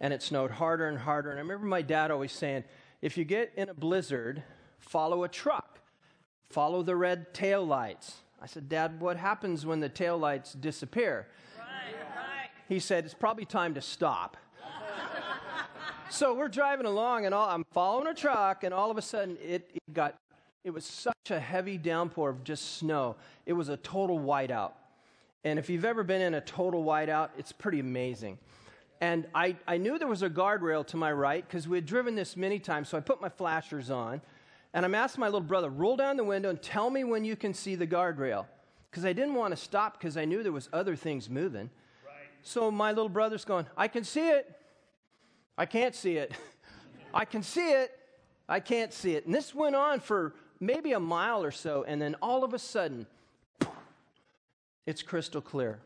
and it snowed harder and harder. And I remember my dad always saying, if you get in a blizzard, follow a truck, follow the red tail lights. I said, Dad, what happens when the tail lights disappear? Right, right. He said, It's probably time to stop. so we're driving along, and all, I'm following a truck, and all of a sudden it, it got, it was such a heavy downpour of just snow. It was a total whiteout. And if you've ever been in a total whiteout, it's pretty amazing. And I, I knew there was a guardrail to my right because we had driven this many times, so I put my flashers on. And I'm asking my little brother, roll down the window and tell me when you can see the guardrail. Because I didn't want to stop because I knew there was other things moving. Right. So my little brother's going, I can see it. I can't see it. I can see it. I can't see it. And this went on for maybe a mile or so. And then all of a sudden, it's crystal clear.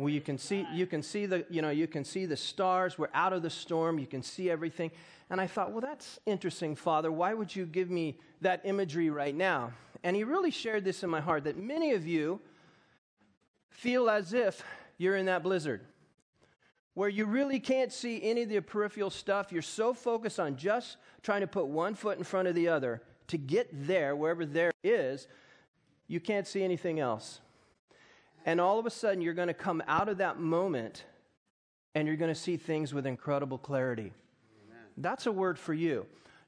Well, you can see you can see the you know you can see the stars. We're out of the storm. You can see everything. And I thought, well, that's interesting, Father. Why would you give me that imagery right now? And he really shared this in my heart that many of you feel as if you're in that blizzard where you really can't see any of the peripheral stuff. You're so focused on just trying to put one foot in front of the other to get there, wherever there is, you can't see anything else. And all of a sudden, you're going to come out of that moment and you're going to see things with incredible clarity. Amen. That's a word for you.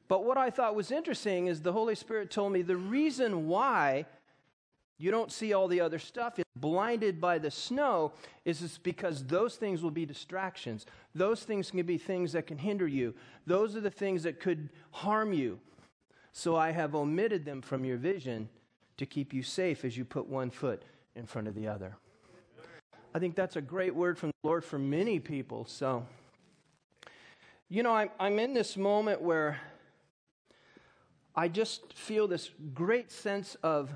But what I thought was interesting is the Holy Spirit told me the reason why you don't see all the other stuff, it's blinded by the snow, is it's because those things will be distractions. Those things can be things that can hinder you. Those are the things that could harm you. So I have omitted them from your vision to keep you safe as you put one foot in front of the other. I think that's a great word from the Lord for many people. So, you know, I'm, I'm in this moment where I just feel this great sense of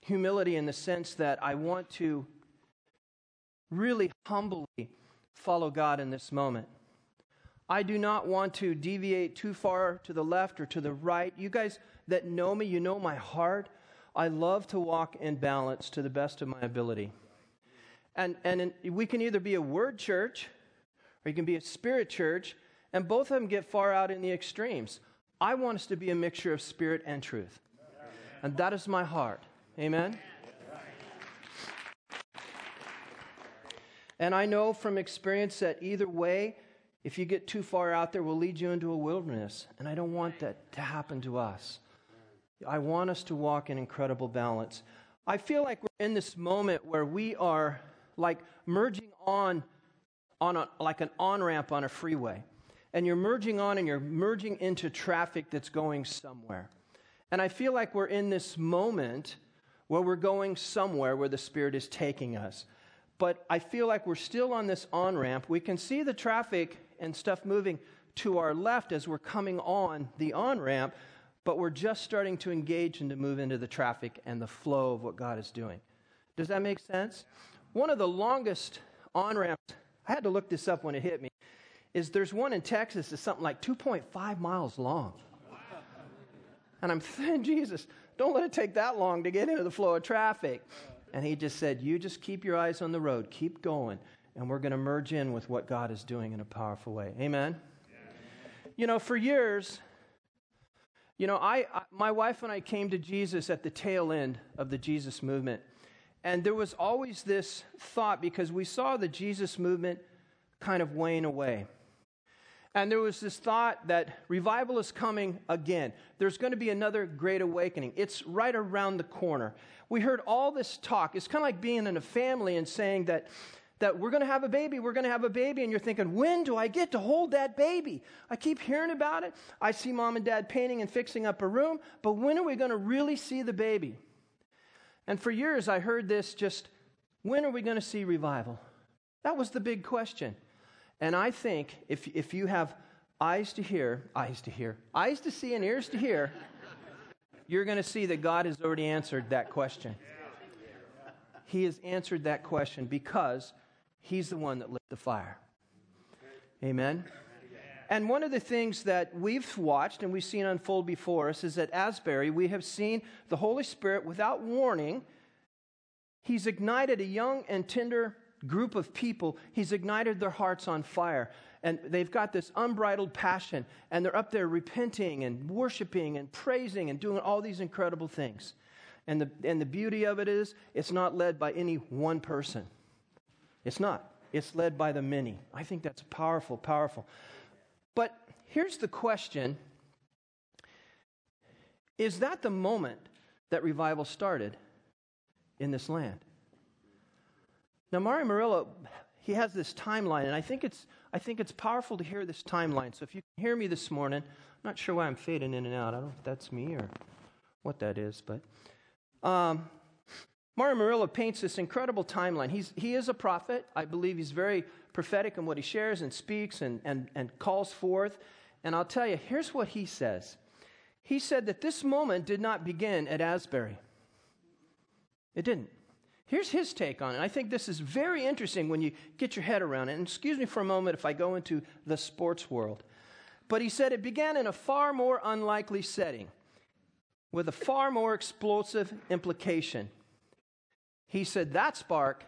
humility in the sense that I want to really humbly follow God in this moment. I do not want to deviate too far to the left or to the right. You guys that know me, you know my heart. I love to walk in balance to the best of my ability. And, and in, we can either be a word church or you can be a spirit church, and both of them get far out in the extremes. I want us to be a mixture of spirit and truth. And that is my heart. Amen? And I know from experience that either way, if you get too far out there, will lead you into a wilderness. And I don't want that to happen to us. I want us to walk in incredible balance. I feel like we're in this moment where we are like merging on, on a, like an on ramp on a freeway. And you're merging on and you're merging into traffic that's going somewhere. And I feel like we're in this moment where we're going somewhere where the Spirit is taking us. But I feel like we're still on this on ramp. We can see the traffic and stuff moving to our left as we're coming on the on ramp, but we're just starting to engage and to move into the traffic and the flow of what God is doing. Does that make sense? One of the longest on ramps, I had to look this up when it hit me, is there's one in Texas that's something like 2.5 miles long. And I'm saying, Jesus, don't let it take that long to get into the flow of traffic. And he just said, You just keep your eyes on the road, keep going, and we're going to merge in with what God is doing in a powerful way. Amen? Yeah. You know, for years, you know, I, I, my wife and I came to Jesus at the tail end of the Jesus movement. And there was always this thought because we saw the Jesus movement kind of wane away. And there was this thought that revival is coming again. There's going to be another great awakening. It's right around the corner. We heard all this talk. It's kind of like being in a family and saying that that we're going to have a baby, we're going to have a baby, and you're thinking, when do I get to hold that baby? I keep hearing about it. I see mom and dad painting and fixing up a room, but when are we going to really see the baby? And for years, I heard this just, when are we going to see revival? That was the big question. And I think if, if you have eyes to hear, eyes to hear, eyes to see and ears to hear, you're going to see that God has already answered that question. He has answered that question because He's the one that lit the fire. Amen? And one of the things that we've watched and we've seen unfold before us is at Asbury, we have seen the Holy Spirit without warning. He's ignited a young and tender group of people, he's ignited their hearts on fire. And they've got this unbridled passion, and they're up there repenting and worshiping and praising and doing all these incredible things. And the, and the beauty of it is, it's not led by any one person. It's not. It's led by the many. I think that's powerful, powerful. But here's the question Is that the moment that revival started in this land? Now, Mario Murillo, he has this timeline, and I think it's, I think it's powerful to hear this timeline. So if you can hear me this morning, I'm not sure why I'm fading in and out. I don't know if that's me or what that is, but um, Mario Murillo paints this incredible timeline. He's, he is a prophet. I believe he's very prophetic in what he shares and speaks and, and, and calls forth. And I'll tell you, here's what he says. He said that this moment did not begin at Asbury. It didn't. Here's his take on it. I think this is very interesting when you get your head around it. And excuse me for a moment if I go into the sports world. But he said it began in a far more unlikely setting with a far more explosive implication. He said that spark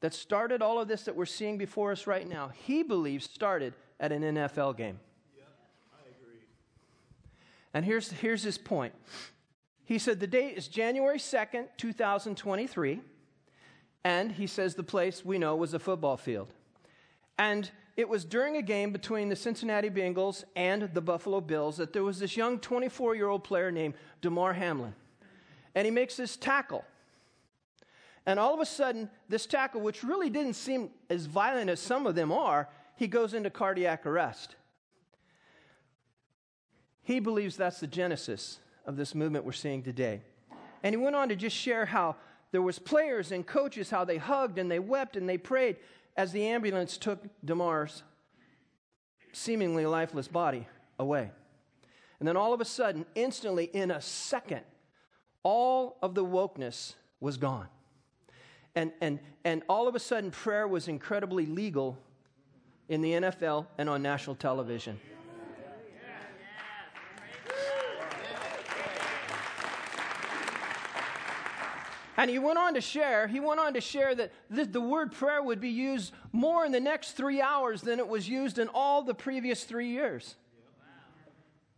that started all of this that we're seeing before us right now, he believes started at an NFL game. Yeah, I agree. And here's, here's his point he said the date is January 2nd, 2023. And he says the place we know was a football field. And it was during a game between the Cincinnati Bengals and the Buffalo Bills that there was this young 24 year old player named Damar Hamlin. And he makes this tackle. And all of a sudden, this tackle, which really didn't seem as violent as some of them are, he goes into cardiac arrest. He believes that's the genesis of this movement we're seeing today. And he went on to just share how there was players and coaches how they hugged and they wept and they prayed as the ambulance took Damar's seemingly lifeless body away. And then all of a sudden, instantly in a second, all of the wokeness was gone. And, and, and all of a sudden, prayer was incredibly legal in the NFL and on national television. And he went on to share, he went on to share that the, the, word prayer would be used more in the next three hours than it was used in all the previous three years.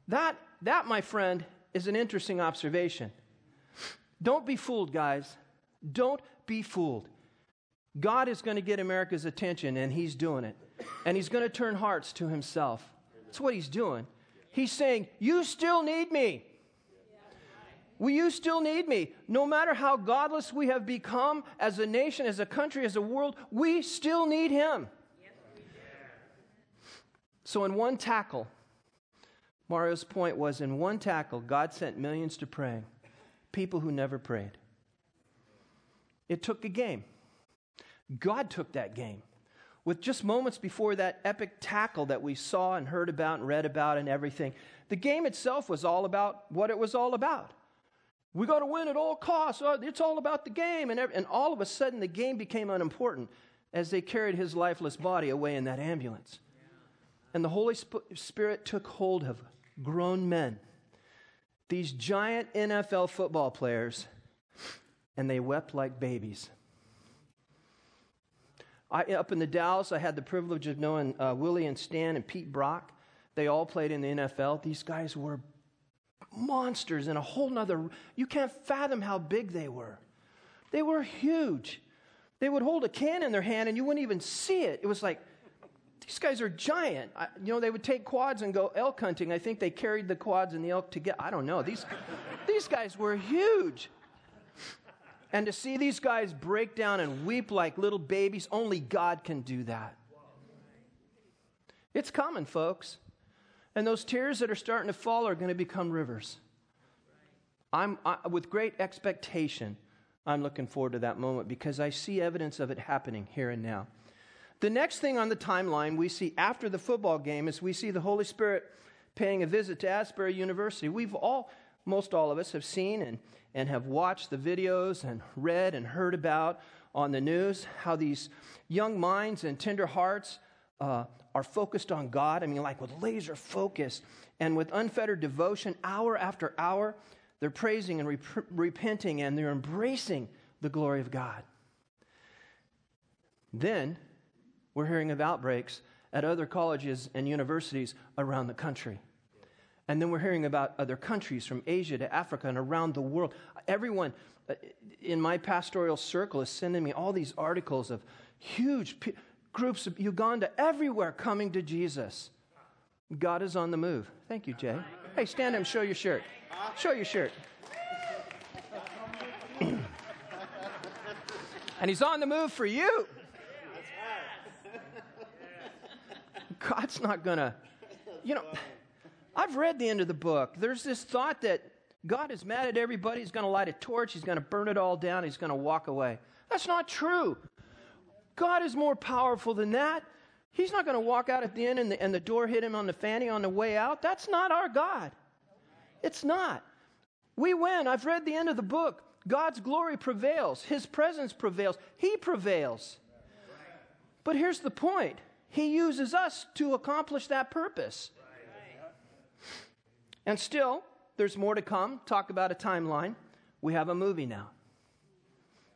That, that, my friend, is an interesting observation. Don't be fooled, guys. Don't be fooled. God is going to get America's attention, and he's doing it. And he's going to turn hearts to himself. That's what he's doing. He's saying, You still need me. Will you still need me? No matter how godless we have become as a nation, as a country, as a world, we still need him. So, in one tackle, Mario's point was in one tackle, God sent millions to praying, people who never prayed. It took a game. God took that game. With just moments before that epic tackle that we saw and heard about and read about and everything, the game itself was all about what it was all about. We got to win at all costs. Oh, it's all about the game. And all of a sudden, the game became unimportant as they carried his lifeless body away in that ambulance. And the Holy Spirit took hold of grown men, these giant NFL football players, and they wept like babies. I, up in the Dallas, I had the privilege of knowing uh, Willie and Stan and Pete Brock. They all played in the NFL. These guys were monsters in a whole nother. You can't fathom how big they were. They were huge. They would hold a can in their hand and you wouldn't even see it. It was like, these guys are giant. I, you know, they would take quads and go elk hunting. I think they carried the quads and the elk together. I don't know. These, these guys were huge. And to see these guys break down and weep like little babies, only God can do that. It's coming, folks. And those tears that are starting to fall are going to become rivers. I'm I, with great expectation. I'm looking forward to that moment because I see evidence of it happening here and now. The next thing on the timeline we see after the football game is we see the Holy Spirit paying a visit to Asbury University. We've all, most all of us, have seen and, and have watched the videos and read and heard about on the news how these young minds and tender hearts uh, are focused on God. I mean, like with laser focus and with unfettered devotion, hour after hour, they're praising and rep- repenting and they're embracing the glory of God. Then we're hearing of outbreaks at other colleges and universities around the country. And then we're hearing about other countries from Asia to Africa and around the world. Everyone uh, in my pastoral circle is sending me all these articles of huge p- groups of Uganda everywhere coming to Jesus. God is on the move. Thank you, Jay. Hey, stand up and show your shirt. Show your shirt. and he's on the move for you. God's not going to, you know, I've read the end of the book. There's this thought that God is mad at everybody. He's going to light a torch. He's going to burn it all down. He's going to walk away. That's not true. God is more powerful than that. He's not going to walk out at the end and the, and the door hit him on the fanny on the way out. That's not our God. It's not. We win. I've read the end of the book. God's glory prevails, His presence prevails, He prevails. But here's the point He uses us to accomplish that purpose. And still, there's more to come. Talk about a timeline. We have a movie now,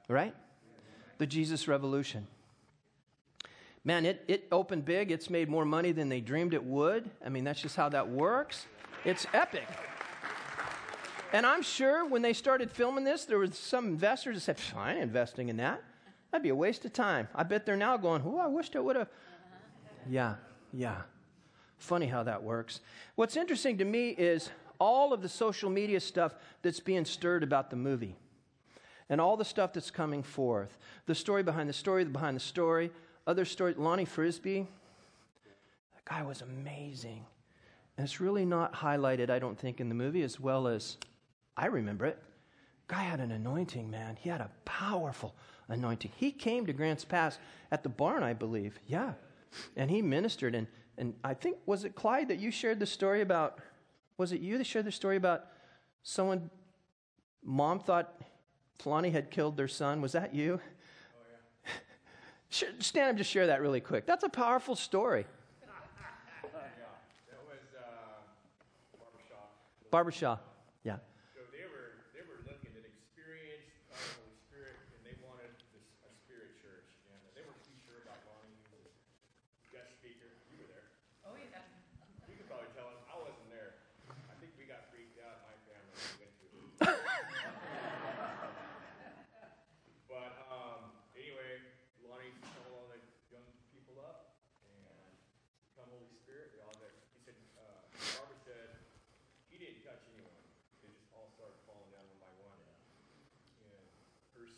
right? The Jesus Revolution. Man, it, it opened big. It's made more money than they dreamed it would. I mean, that's just how that works. It's epic. And I'm sure when they started filming this, there was some investors that said, I ain't investing in that. That'd be a waste of time. I bet they're now going, oh, I wished I would have. Yeah, yeah. Funny how that works. What's interesting to me is all of the social media stuff that's being stirred about the movie and all the stuff that's coming forth. The story behind the story, the behind the story, other stories. Lonnie Frisbee, that guy was amazing. And it's really not highlighted, I don't think, in the movie as well as I remember it. Guy had an anointing, man. He had a powerful anointing. He came to Grants Pass at the barn, I believe. Yeah. And he ministered. And, and I think, was it Clyde that you shared the story about? Was it you that shared the story about someone, mom thought Lonnie had killed their son? Was that you? Oh, yeah. Stand up, just share that really quick. That's a powerful story. yeah, that was uh,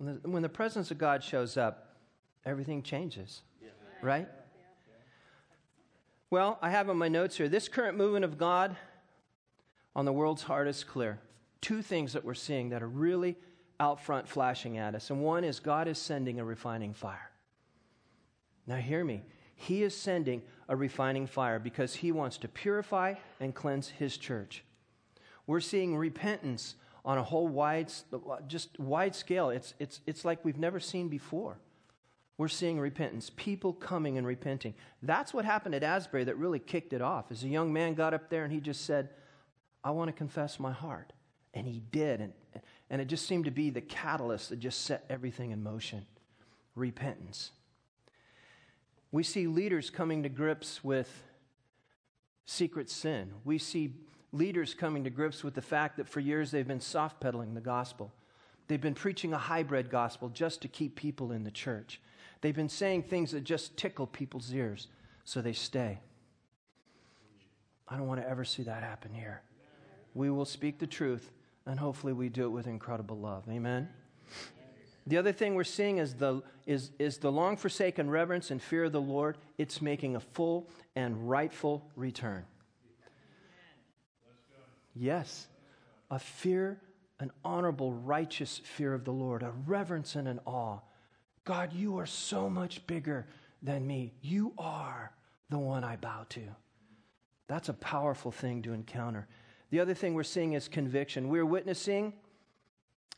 When the, when the presence of God shows up, everything changes, right? Well, I have on my notes here this current movement of God on the world's heart is clear. Two things that we're seeing that are really out front flashing at us. And one is God is sending a refining fire. Now, hear me. He is sending a refining fire because he wants to purify and cleanse his church. We're seeing repentance on a whole wide, uh, just wide scale. It's, it's, it's like we've never seen before. We're seeing repentance, people coming and repenting. That's what happened at Asbury that really kicked it off. As a young man got up there and he just said, I want to confess my heart. And he did. And, and it just seemed to be the catalyst that just set everything in motion repentance. We see leaders coming to grips with secret sin. We see leaders coming to grips with the fact that for years they've been soft pedaling the gospel. They've been preaching a hybrid gospel just to keep people in the church. They've been saying things that just tickle people's ears, so they stay. I don't want to ever see that happen here. We will speak the truth, and hopefully we do it with incredible love. Amen. The other thing we're seeing is the, is, is the long forsaken reverence and fear of the Lord. It's making a full and rightful return. Yes, a fear, an honorable, righteous fear of the Lord, a reverence and an awe. God, you are so much bigger than me. You are the one I bow to. That's a powerful thing to encounter. The other thing we're seeing is conviction. We're witnessing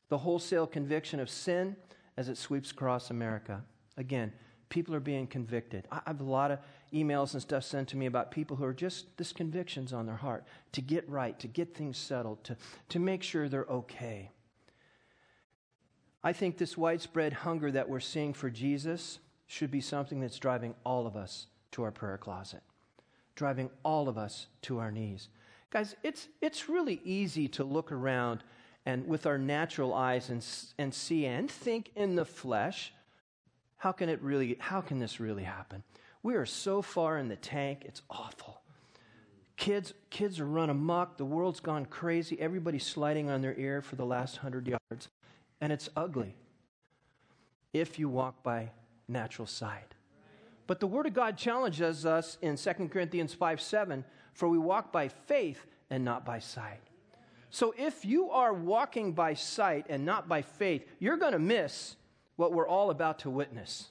the wholesale conviction of sin as it sweeps across America. Again, people are being convicted. I have a lot of emails and stuff sent to me about people who are just this convictions on their heart to get right, to get things settled, to, to make sure they're okay. I think this widespread hunger that we're seeing for Jesus should be something that's driving all of us to our prayer closet, driving all of us to our knees. Guys, it's, it's really easy to look around and with our natural eyes and, and see and think in the flesh. How can it really, how can this really happen? We are so far in the tank, it's awful. Kids, kids are run amok. The world's gone crazy. Everybody's sliding on their ear for the last hundred yards and it's ugly if you walk by natural sight. But the Word of God challenges us in 2 Corinthians 5 7 for we walk by faith and not by sight. So if you are walking by sight and not by faith, you're going to miss what we're all about to witness.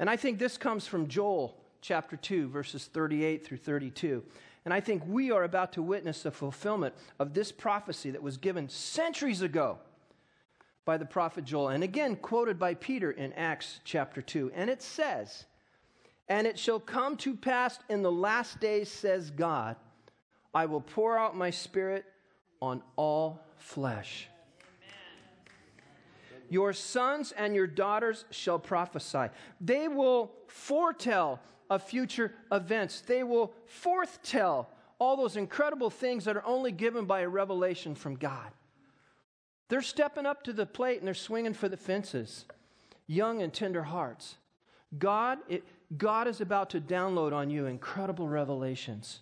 And I think this comes from Joel chapter 2, verses 38 through 32. And I think we are about to witness the fulfillment of this prophecy that was given centuries ago by the prophet Joel, and again quoted by Peter in Acts chapter 2. And it says, And it shall come to pass in the last days, says God, I will pour out my spirit on all flesh. Your sons and your daughters shall prophesy. They will foretell of future events. They will foretell all those incredible things that are only given by a revelation from God. They're stepping up to the plate and they're swinging for the fences, young and tender hearts. God, it, God is about to download on you incredible revelations.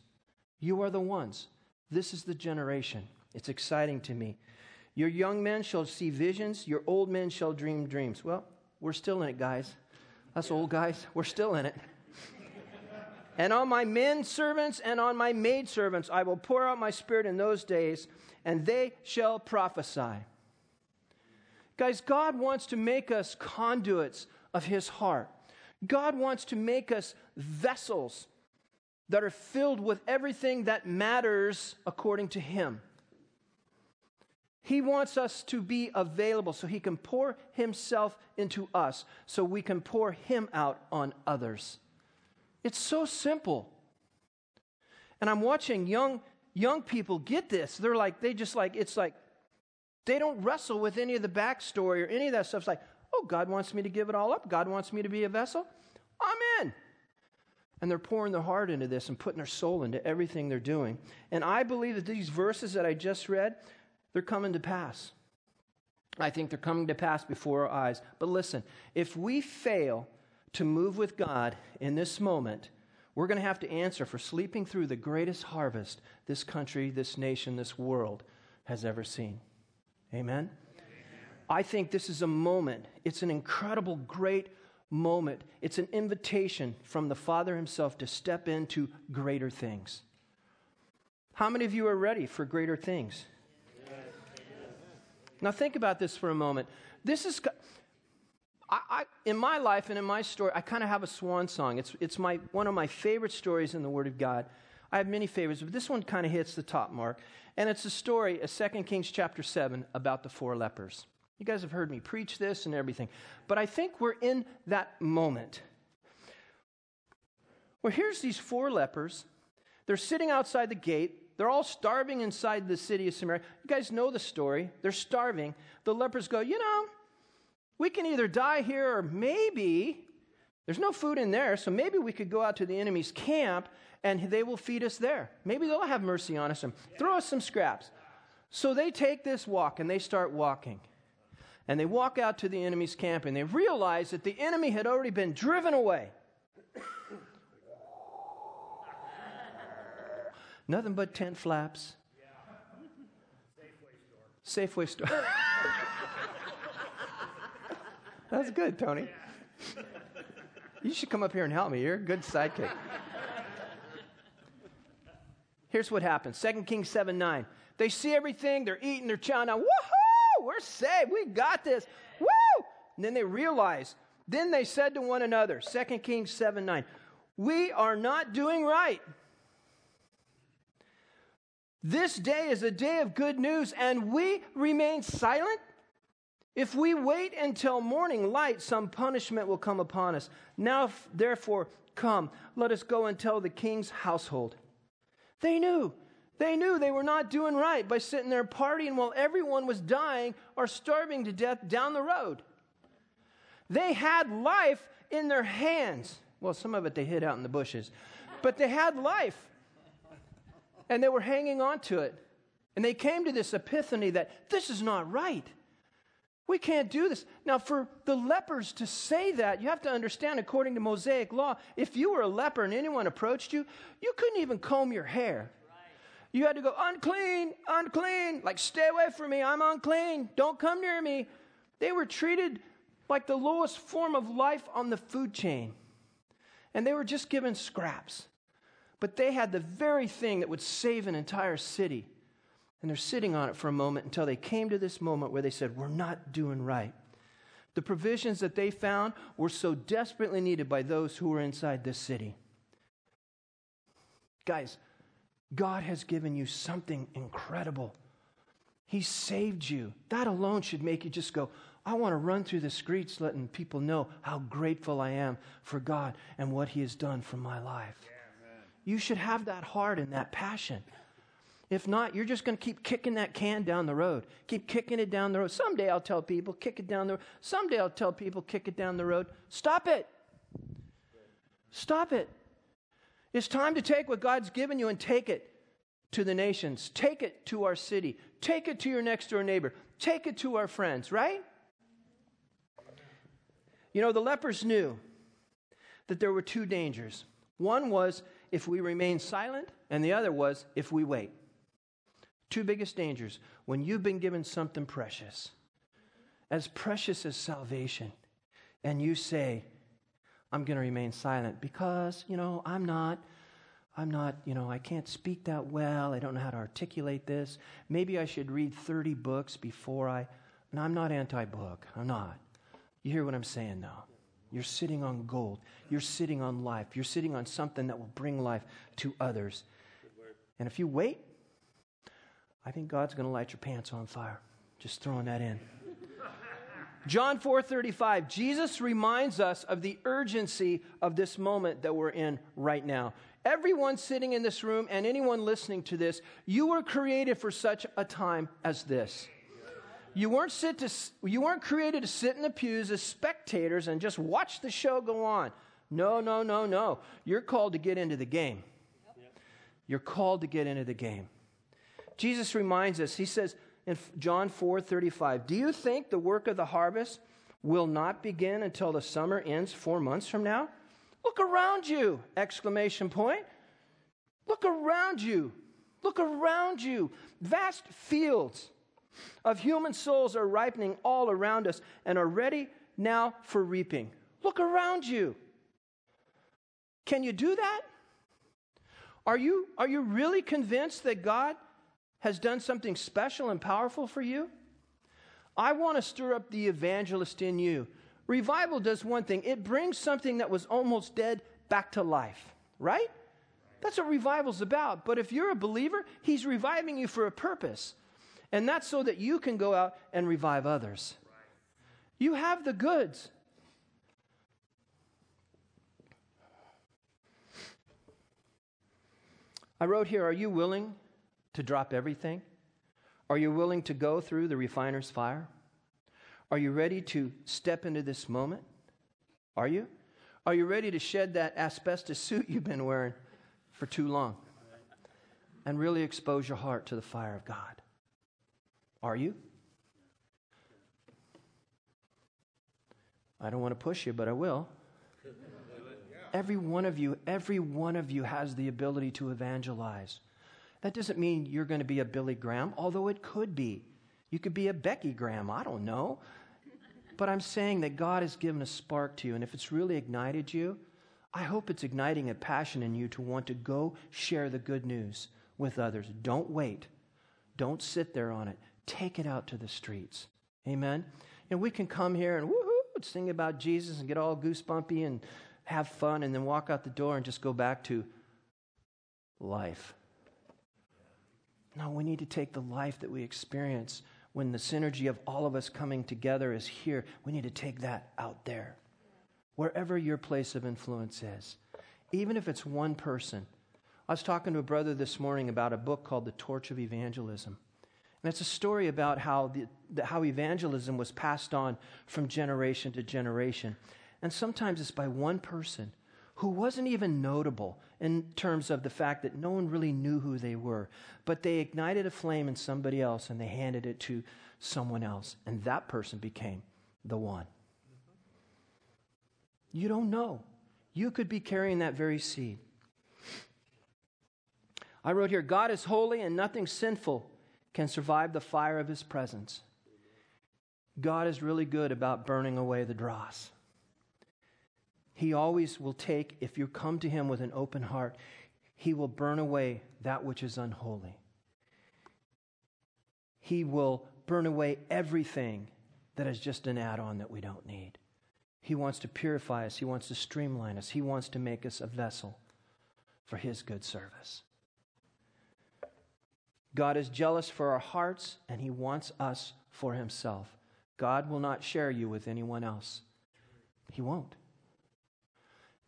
You are the ones. This is the generation. It's exciting to me. Your young men shall see visions, your old men shall dream dreams. Well, we're still in it, guys. Us old guys, we're still in it. and on my men servants and on my maid servants I will pour out my spirit in those days, and they shall prophesy. Guys, God wants to make us conduits of His heart. God wants to make us vessels that are filled with everything that matters according to Him. He wants us to be available so He can pour Himself into us, so we can pour Him out on others. It's so simple. And I'm watching young, young people get this. They're like, they just like, it's like they don't wrestle with any of the backstory or any of that stuff. It's like, oh, God wants me to give it all up. God wants me to be a vessel. I'm in. And they're pouring their heart into this and putting their soul into everything they're doing. And I believe that these verses that I just read, they're coming to pass. I think they're coming to pass before our eyes. But listen, if we fail to move with God in this moment, we're going to have to answer for sleeping through the greatest harvest this country, this nation, this world has ever seen. Amen? I think this is a moment. It's an incredible, great moment. It's an invitation from the Father Himself to step into greater things. How many of you are ready for greater things? Now, think about this for a moment. This is, I, I, in my life and in my story, I kind of have a swan song. It's, it's my, one of my favorite stories in the Word of God. I have many favorites, but this one kind of hits the top mark. And it's a story, a 2 Kings chapter 7, about the four lepers. You guys have heard me preach this and everything. But I think we're in that moment. Well, here's these four lepers. They're sitting outside the gate. They're all starving inside the city of Samaria. You guys know the story. They're starving. The lepers go, You know, we can either die here or maybe there's no food in there, so maybe we could go out to the enemy's camp and they will feed us there. Maybe they'll have mercy on us and throw us some scraps. So they take this walk and they start walking. And they walk out to the enemy's camp and they realize that the enemy had already been driven away. Nothing but tent flaps. Safeway store. That's good, Tony. You should come up here and help me. You're a good sidekick. Here's what happens 2 Kings 7 9. They see everything, they're eating, they're chowing down. Woohoo! We're saved. We got this. Woo! And then they realize Then they said to one another, 2 Kings 7 9, we are not doing right. This day is a day of good news, and we remain silent? If we wait until morning light, some punishment will come upon us. Now, therefore, come, let us go and tell the king's household. They knew. They knew they were not doing right by sitting there partying while everyone was dying or starving to death down the road. They had life in their hands. Well, some of it they hid out in the bushes, but they had life. And they were hanging on to it. And they came to this epiphany that this is not right. We can't do this. Now, for the lepers to say that, you have to understand, according to Mosaic law, if you were a leper and anyone approached you, you couldn't even comb your hair. You had to go, unclean, unclean, like, stay away from me, I'm unclean, don't come near me. They were treated like the lowest form of life on the food chain. And they were just given scraps. But they had the very thing that would save an entire city. And they're sitting on it for a moment until they came to this moment where they said, We're not doing right. The provisions that they found were so desperately needed by those who were inside this city. Guys, God has given you something incredible. He saved you. That alone should make you just go, I want to run through the streets letting people know how grateful I am for God and what He has done for my life. Yeah, you should have that heart and that passion. If not, you're just going to keep kicking that can down the road. Keep kicking it down the road. Someday I'll tell people, kick it down the road. Someday I'll tell people, kick it down the road. Stop it. Stop it. It's time to take what God's given you and take it to the nations. Take it to our city. Take it to your next door neighbor. Take it to our friends, right? You know, the lepers knew that there were two dangers. One was if we remain silent, and the other was if we wait. Two biggest dangers when you've been given something precious, as precious as salvation, and you say, I'm going to remain silent because, you know, I'm not. I'm not, you know, I can't speak that well. I don't know how to articulate this. Maybe I should read 30 books before I. And I'm not anti book. I'm not. You hear what I'm saying now? You're sitting on gold. You're sitting on life. You're sitting on something that will bring life to others. And if you wait, I think God's going to light your pants on fire. Just throwing that in. John 4:35 Jesus reminds us of the urgency of this moment that we're in right now. Everyone sitting in this room and anyone listening to this, you were created for such a time as this. You weren't, sit to, you weren't created to sit in the pews as spectators and just watch the show go on. No, no, no, no. You're called to get into the game. You're called to get into the game. Jesus reminds us, he says in John 4 35, Do you think the work of the harvest will not begin until the summer ends four months from now? Look around you! Exclamation point. Look around you. Look around you. Vast fields of human souls are ripening all around us and are ready now for reaping. Look around you. Can you do that? Are you, are you really convinced that God has done something special and powerful for you? I want to stir up the evangelist in you. Revival does one thing it brings something that was almost dead back to life, right? That's what revival's about. But if you're a believer, he's reviving you for a purpose. And that's so that you can go out and revive others. You have the goods. I wrote here Are you willing to drop everything? Are you willing to go through the refiner's fire? Are you ready to step into this moment? Are you? Are you ready to shed that asbestos suit you've been wearing for too long and really expose your heart to the fire of God? Are you? I don't want to push you, but I will. Every one of you, every one of you has the ability to evangelize. That doesn't mean you're going to be a Billy Graham, although it could be. You could be a Becky Graham, I don't know. But I'm saying that God has given a spark to you, and if it's really ignited you, I hope it's igniting a passion in you to want to go share the good news with others. Don't wait. Don't sit there on it. Take it out to the streets. Amen. And we can come here and woohoo, sing about Jesus and get all goosebumpy and have fun and then walk out the door and just go back to life. No, we need to take the life that we experience when the synergy of all of us coming together is here. We need to take that out there, wherever your place of influence is, even if it's one person. I was talking to a brother this morning about a book called The Torch of Evangelism. And it's a story about how, the, how evangelism was passed on from generation to generation. And sometimes it's by one person who wasn't even notable in terms of the fact that no one really knew who they were, but they ignited a flame in somebody else and they handed it to someone else, and that person became the one. You don't know. You could be carrying that very seed. I wrote here God is holy and nothing sinful can survive the fire of his presence. God is really good about burning away the dross. He always will take, if you come to Him with an open heart, He will burn away that which is unholy. He will burn away everything that is just an add on that we don't need. He wants to purify us, He wants to streamline us, He wants to make us a vessel for His good service. God is jealous for our hearts, and He wants us for Himself. God will not share you with anyone else. He won't.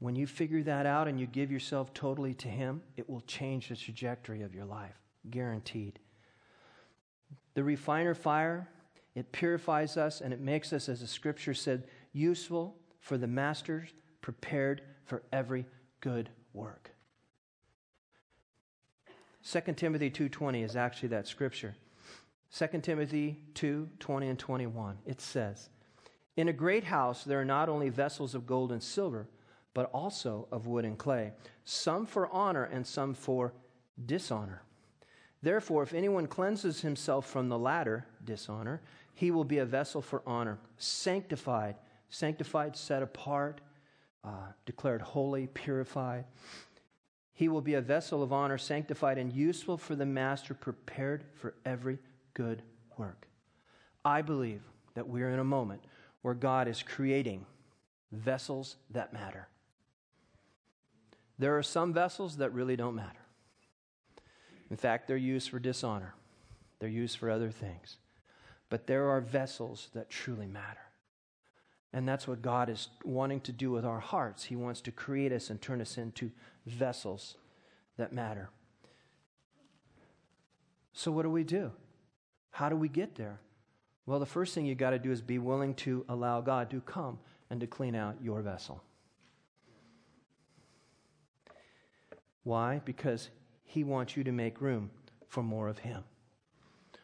When you figure that out and you give yourself totally to Him, it will change the trajectory of your life, guaranteed. The refiner fire, it purifies us and it makes us, as the scripture said, useful for the masters, prepared for every good work. 2 Timothy 2:20 is actually that scripture. 2 Timothy 2:20 and 21. It says, "In a great house there are not only vessels of gold and silver, but also of wood and clay, some for honor and some for dishonor. Therefore, if anyone cleanses himself from the latter, dishonor, he will be a vessel for honor, sanctified, sanctified, set apart, uh, declared holy, purified. He will be a vessel of honor, sanctified, and useful for the master, prepared for every good work. I believe that we're in a moment where God is creating vessels that matter. There are some vessels that really don't matter. In fact, they're used for dishonor, they're used for other things. But there are vessels that truly matter. And that's what God is wanting to do with our hearts. He wants to create us and turn us into vessels that matter. So, what do we do? How do we get there? Well, the first thing you got to do is be willing to allow God to come and to clean out your vessel. Why? Because He wants you to make room for more of Him,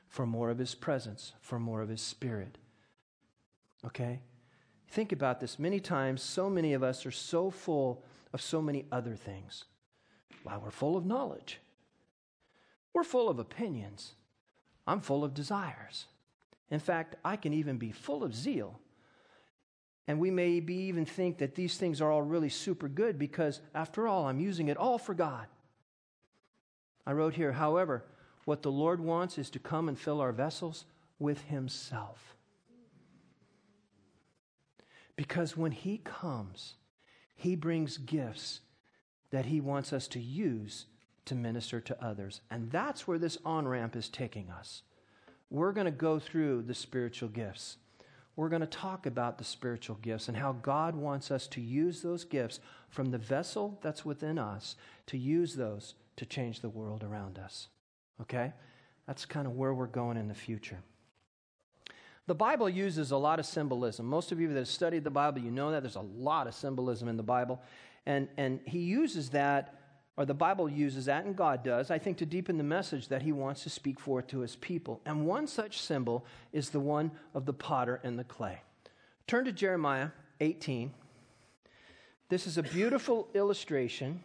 for more of His presence, for more of His Spirit. Okay? Think about this. Many times, so many of us are so full of so many other things. Wow, we're full of knowledge. We're full of opinions. I'm full of desires. In fact, I can even be full of zeal. And we may be even think that these things are all really super good because, after all, I'm using it all for God. I wrote here, however, what the Lord wants is to come and fill our vessels with Himself. Because when He comes, He brings gifts that He wants us to use to minister to others. And that's where this on ramp is taking us. We're going to go through the spiritual gifts we're going to talk about the spiritual gifts and how God wants us to use those gifts from the vessel that's within us to use those to change the world around us. Okay? That's kind of where we're going in the future. The Bible uses a lot of symbolism. Most of you that have studied the Bible, you know that there's a lot of symbolism in the Bible. And, and he uses that or the Bible uses that, and God does, I think, to deepen the message that He wants to speak forth to His people. And one such symbol is the one of the potter and the clay. Turn to Jeremiah 18. This is a beautiful illustration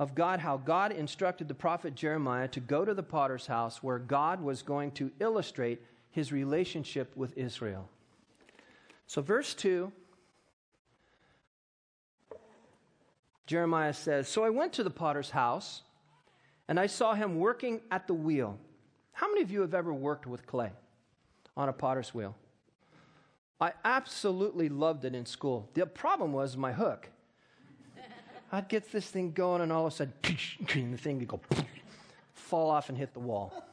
of God, how God instructed the prophet Jeremiah to go to the potter's house where God was going to illustrate his relationship with Israel. So, verse 2 Jeremiah says, So I went to the potter's house and I saw him working at the wheel. How many of you have ever worked with clay? on a potter's wheel. I absolutely loved it in school. The problem was my hook. I'd get this thing going, and all of a sudden, the thing would go fall off and hit the wall.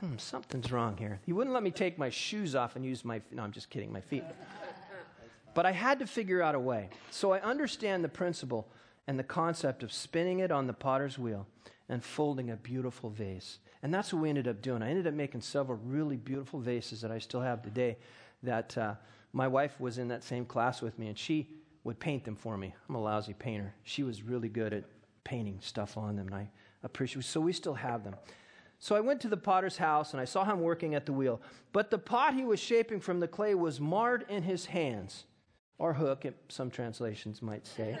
Hmm, something's wrong here. He wouldn't let me take my shoes off and use my. No, I'm just kidding, my feet. But I had to figure out a way. So I understand the principle and the concept of spinning it on the potter's wheel and folding a beautiful vase. And that's what we ended up doing. I ended up making several really beautiful vases that I still have today. That uh, my wife was in that same class with me, and she would paint them for me. I'm a lousy painter. She was really good at painting stuff on them, and I appreciate. So we still have them. So I went to the potter's house and I saw him working at the wheel. But the pot he was shaping from the clay was marred in his hands or hook, some translations might say.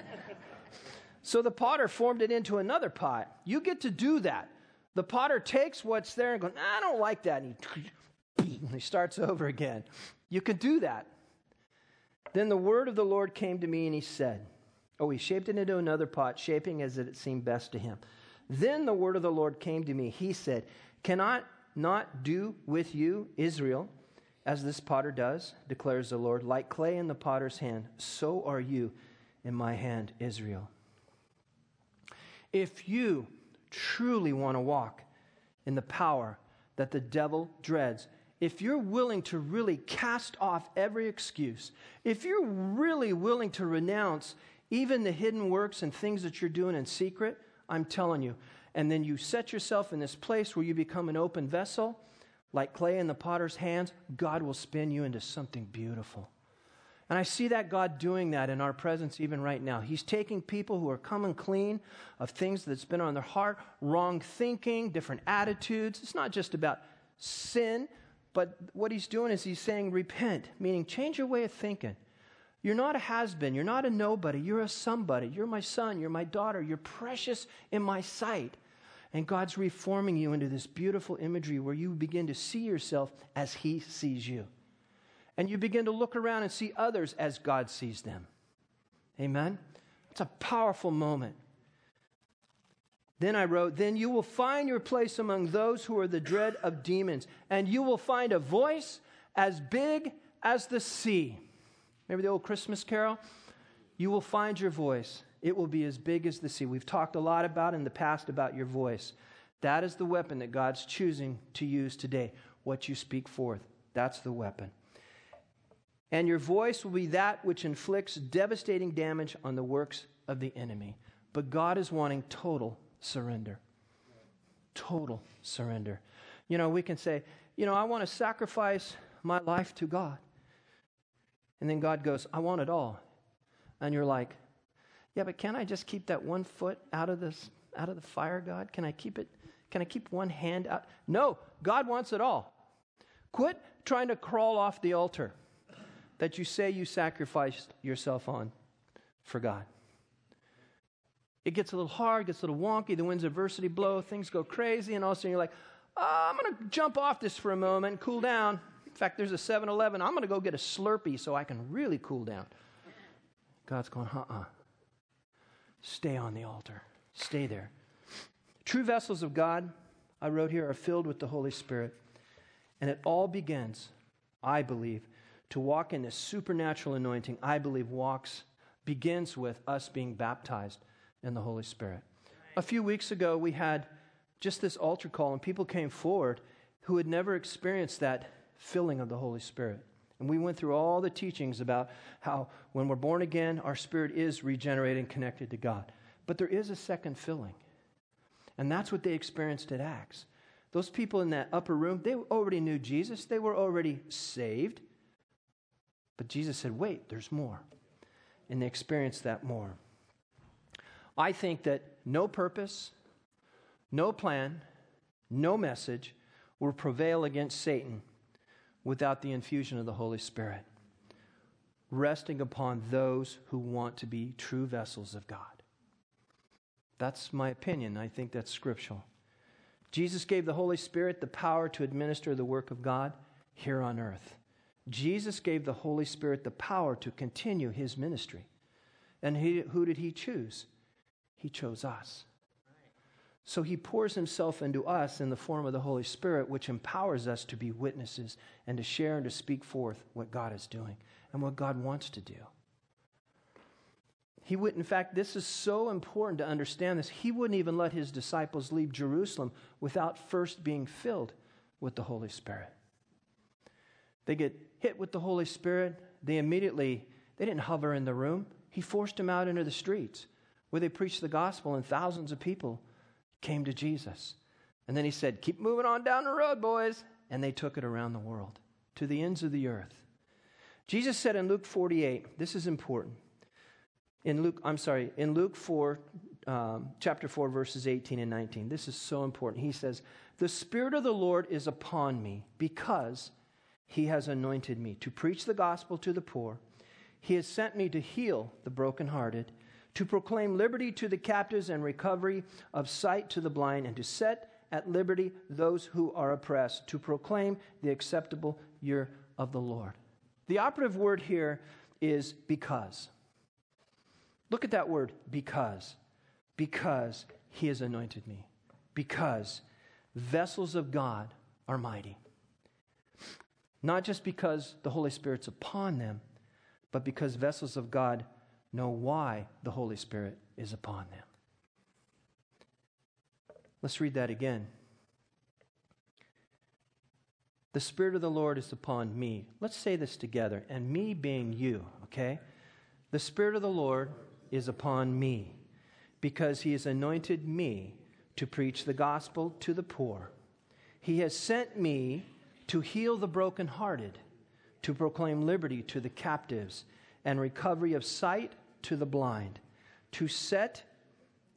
so the potter formed it into another pot. You get to do that. The potter takes what's there and goes, I don't like that. And he, he starts over again. You can do that. Then the word of the Lord came to me and he said, Oh, he shaped it into another pot, shaping as it seemed best to him. Then the word of the Lord came to me. He said, Can I not do with you, Israel, as this potter does, declares the Lord, like clay in the potter's hand, so are you in my hand, Israel. If you truly want to walk in the power that the devil dreads, if you're willing to really cast off every excuse, if you're really willing to renounce even the hidden works and things that you're doing in secret, I'm telling you, and then you set yourself in this place where you become an open vessel like clay in the potter's hands, God will spin you into something beautiful. And I see that God doing that in our presence even right now. He's taking people who are coming clean of things that's been on their heart, wrong thinking, different attitudes. It's not just about sin, but what he's doing is he's saying, repent, meaning change your way of thinking. You're not a has been. You're not a nobody. You're a somebody. You're my son. You're my daughter. You're precious in my sight. And God's reforming you into this beautiful imagery where you begin to see yourself as He sees you. And you begin to look around and see others as God sees them. Amen? It's a powerful moment. Then I wrote, Then you will find your place among those who are the dread of demons, and you will find a voice as big as the sea. Remember the old Christmas carol? You will find your voice. It will be as big as the sea. We've talked a lot about in the past about your voice. That is the weapon that God's choosing to use today. What you speak forth, that's the weapon. And your voice will be that which inflicts devastating damage on the works of the enemy. But God is wanting total surrender. Total surrender. You know, we can say, you know, I want to sacrifice my life to God. And then God goes, I want it all. And you're like, yeah, but can I just keep that one foot out of this out of the fire, God? Can I keep it? Can I keep one hand out? No, God wants it all. Quit trying to crawl off the altar that you say you sacrificed yourself on for God. It gets a little hard, gets a little wonky, the winds of adversity blow, things go crazy, and all of a sudden you're like, oh, I'm going to jump off this for a moment, cool down. In fact, there's a 7 Eleven. I'm going to go get a Slurpee so I can really cool down. God's going, uh uh Stay on the altar. Stay there. True vessels of God, I wrote here, are filled with the Holy Spirit. And it all begins, I believe, to walk in this supernatural anointing, I believe walks, begins with us being baptized in the Holy Spirit. A few weeks ago, we had just this altar call, and people came forward who had never experienced that filling of the Holy Spirit. And we went through all the teachings about how when we're born again, our spirit is regenerated and connected to God. But there is a second filling. And that's what they experienced at Acts. Those people in that upper room, they already knew Jesus, they were already saved. But Jesus said, wait, there's more. And they experienced that more. I think that no purpose, no plan, no message will prevail against Satan without the infusion of the Holy Spirit, resting upon those who want to be true vessels of God. That's my opinion. I think that's scriptural. Jesus gave the Holy Spirit the power to administer the work of God here on earth. Jesus gave the Holy Spirit the power to continue his ministry. And he, who did he choose? He chose us. So he pours himself into us in the form of the Holy Spirit, which empowers us to be witnesses and to share and to speak forth what God is doing and what God wants to do. He would, in fact, this is so important to understand this. He wouldn't even let his disciples leave Jerusalem without first being filled with the Holy Spirit. They get hit with the Holy Spirit. They immediately, they didn't hover in the room. He forced them out into the streets where they preached the gospel and thousands of people came to Jesus. And then he said, Keep moving on down the road, boys. And they took it around the world to the ends of the earth. Jesus said in Luke 48, this is important. In Luke, I'm sorry, in Luke 4, um, chapter 4, verses 18 and 19, this is so important. He says, The Spirit of the Lord is upon me because he has anointed me to preach the gospel to the poor. He has sent me to heal the brokenhearted to proclaim liberty to the captives and recovery of sight to the blind, and to set at liberty those who are oppressed, to proclaim the acceptable year of the Lord. The operative word here is because. Look at that word, because. Because he has anointed me. Because vessels of God are mighty. Not just because the Holy Spirit's upon them, but because vessels of God know why the Holy Spirit is upon them. Let's read that again. The Spirit of the Lord is upon me. Let's say this together, and me being you, okay? The Spirit of the Lord is upon me because he has anointed me to preach the gospel to the poor. He has sent me to heal the brokenhearted, to proclaim liberty to the captives and recovery of sight to the blind, to set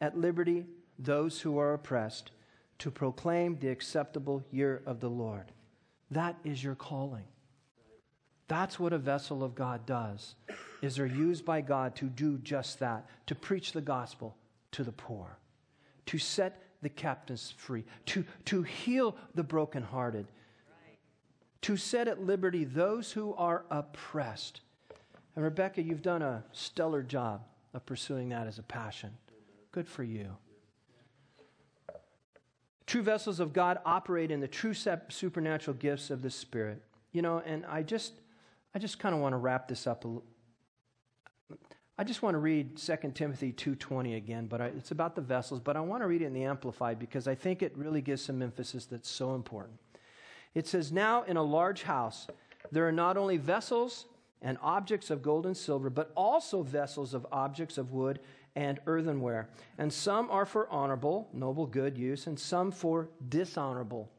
at liberty those who are oppressed, to proclaim the acceptable year of the Lord. That is your calling. That's what a vessel of God does. Is they're used by God to do just that, to preach the gospel to the poor, to set the captives free, to, to heal the brokenhearted, to set at liberty those who are oppressed and Rebecca, you've done a stellar job of pursuing that as a passion. Good for you. True vessels of God operate in the true supernatural gifts of the Spirit. You know, and I just, I just kind of want to wrap this up. I just want to read 2 Timothy 2.20 again, but I, it's about the vessels, but I want to read it in the Amplified because I think it really gives some emphasis that's so important. It says, Now in a large house, there are not only vessels and objects of gold and silver, but also vessels of objects of wood and earthenware. And some are for honorable, noble, good use, and some for dishonorable.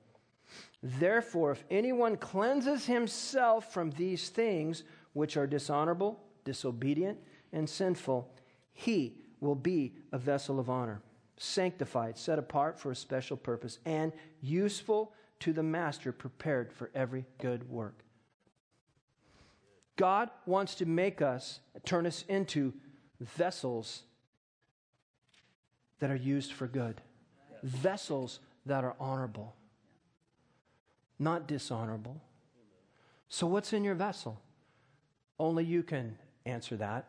Therefore, if anyone cleanses himself from these things which are dishonorable, disobedient, and sinful, he will be a vessel of honor, sanctified, set apart for a special purpose, and useful to the master, prepared for every good work. God wants to make us, turn us into vessels that are used for good, vessels that are honorable, not dishonorable. So, what's in your vessel? Only you can answer that.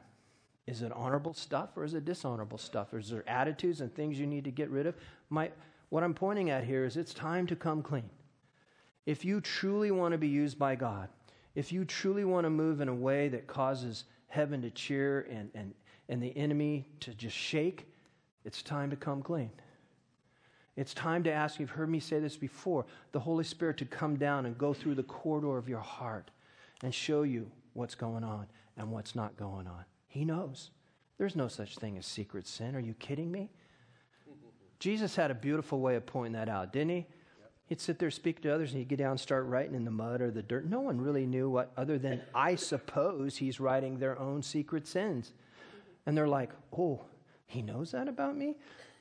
Is it honorable stuff or is it dishonorable stuff? Is there attitudes and things you need to get rid of? My, what I'm pointing at here is it's time to come clean. If you truly want to be used by God, if you truly want to move in a way that causes heaven to cheer and, and, and the enemy to just shake, it's time to come clean. It's time to ask, you've heard me say this before, the Holy Spirit to come down and go through the corridor of your heart and show you what's going on and what's not going on. He knows. There's no such thing as secret sin. Are you kidding me? Jesus had a beautiful way of pointing that out, didn't he? He'd sit there, speak to others, and he'd get down and start writing in the mud or the dirt. No one really knew what, other than I suppose he's writing their own secret sins. And they're like, oh, he knows that about me?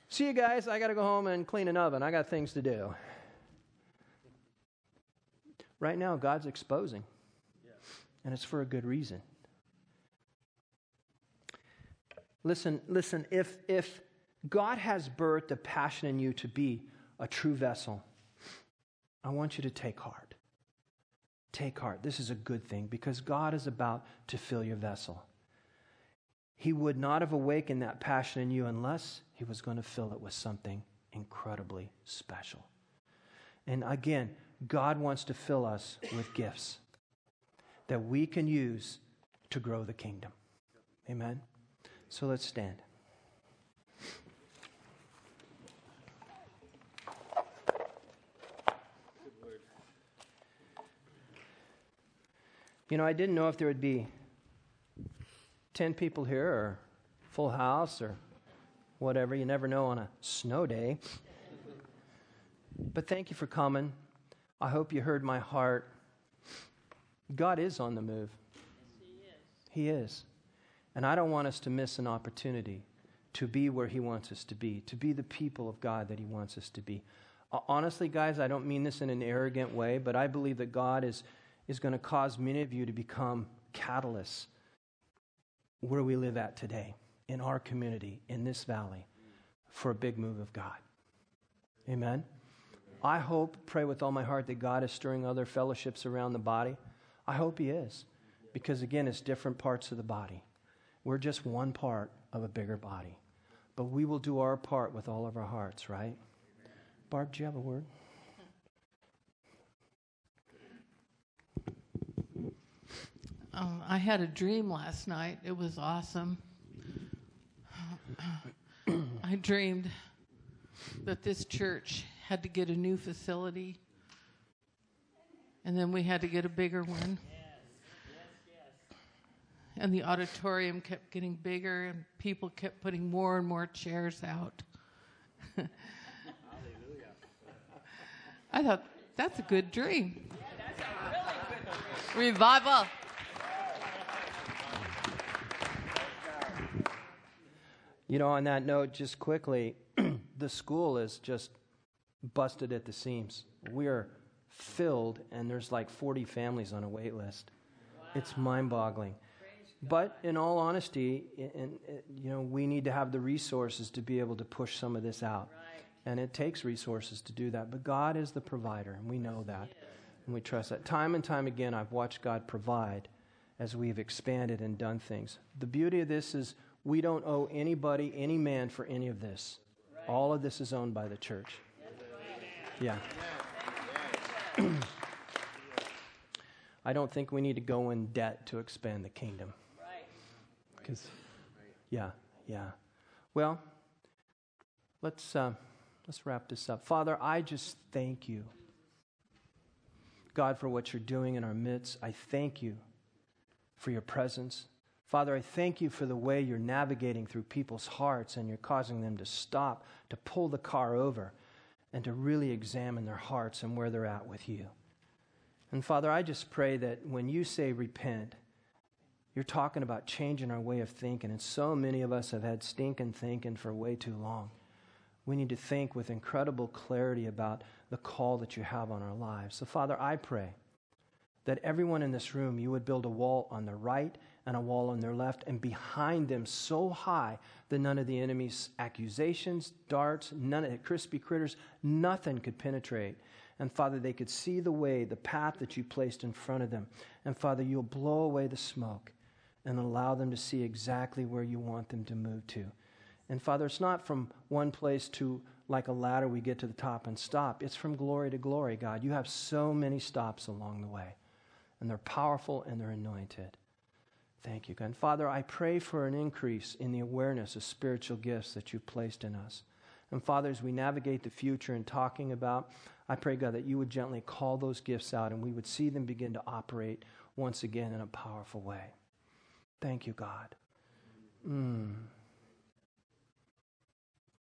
See you guys, I got to go home and clean an oven. I got things to do. Right now, God's exposing, and it's for a good reason. Listen, listen, if, if God has birthed a passion in you to be a true vessel, I want you to take heart. Take heart. This is a good thing because God is about to fill your vessel. He would not have awakened that passion in you unless He was going to fill it with something incredibly special. And again, God wants to fill us with gifts that we can use to grow the kingdom. Amen? So let's stand. You know, I didn't know if there would be 10 people here or full house or whatever. You never know on a snow day. But thank you for coming. I hope you heard my heart. God is on the move. Yes, he He is. is. And I don't want us to miss an opportunity to be where He wants us to be, to be the people of God that He wants us to be. Uh, honestly, guys, I don't mean this in an arrogant way, but I believe that God is, is going to cause many of you to become catalysts where we live at today, in our community, in this valley, for a big move of God. Amen. I hope, pray with all my heart that God is stirring other fellowships around the body. I hope He is, because again, it's different parts of the body. We're just one part of a bigger body. But we will do our part with all of our hearts, right? Barb, do you have a word? Um, I had a dream last night. It was awesome. I dreamed that this church had to get a new facility, and then we had to get a bigger one. And the auditorium kept getting bigger, and people kept putting more and more chairs out. I thought, that's a good dream. Revival. You know, on that note, just quickly, the school is just busted at the seams. We are filled, and there's like 40 families on a wait list. It's mind boggling. But in all honesty, and, you know, we need to have the resources to be able to push some of this out. And it takes resources to do that. But God is the provider, and we know that. And we trust that. Time and time again, I've watched God provide as we've expanded and done things. The beauty of this is we don't owe anybody, any man for any of this. All of this is owned by the church. Yeah. I don't think we need to go in debt to expand the kingdom. Because, yeah, yeah. Well, let's uh, let's wrap this up. Father, I just thank you, God, for what you're doing in our midst. I thank you for your presence. Father, I thank you for the way you're navigating through people's hearts and you're causing them to stop, to pull the car over, and to really examine their hearts and where they're at with you. And Father, I just pray that when you say repent, you're talking about changing our way of thinking. And so many of us have had stinking thinking for way too long. We need to think with incredible clarity about the call that you have on our lives. So, Father, I pray that everyone in this room, you would build a wall on the right and a wall on their left, and behind them so high that none of the enemy's accusations, darts, none of the crispy critters, nothing could penetrate. And Father, they could see the way, the path that you placed in front of them. And Father, you'll blow away the smoke and allow them to see exactly where you want them to move to. And Father, it's not from one place to like a ladder we get to the top and stop. It's from glory to glory, God. You have so many stops along the way, and they're powerful and they're anointed. Thank you, God. And Father, I pray for an increase in the awareness of spiritual gifts that you've placed in us. And Father, as we navigate the future and talking about, I pray, God, that you would gently call those gifts out and we would see them begin to operate once again in a powerful way. Thank you, God. Mm.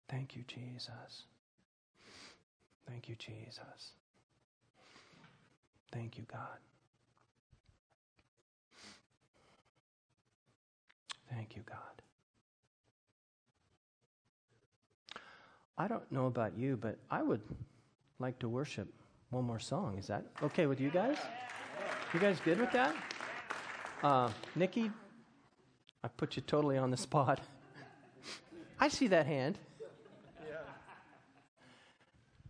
Thank you, Jesus. Thank you, Jesus. Thank you, God. Thank you, God. I don't know about you, but I would like to worship one more song. Is that okay with you guys? You guys good with that? Uh, Nikki, I put you totally on the spot. I see that hand.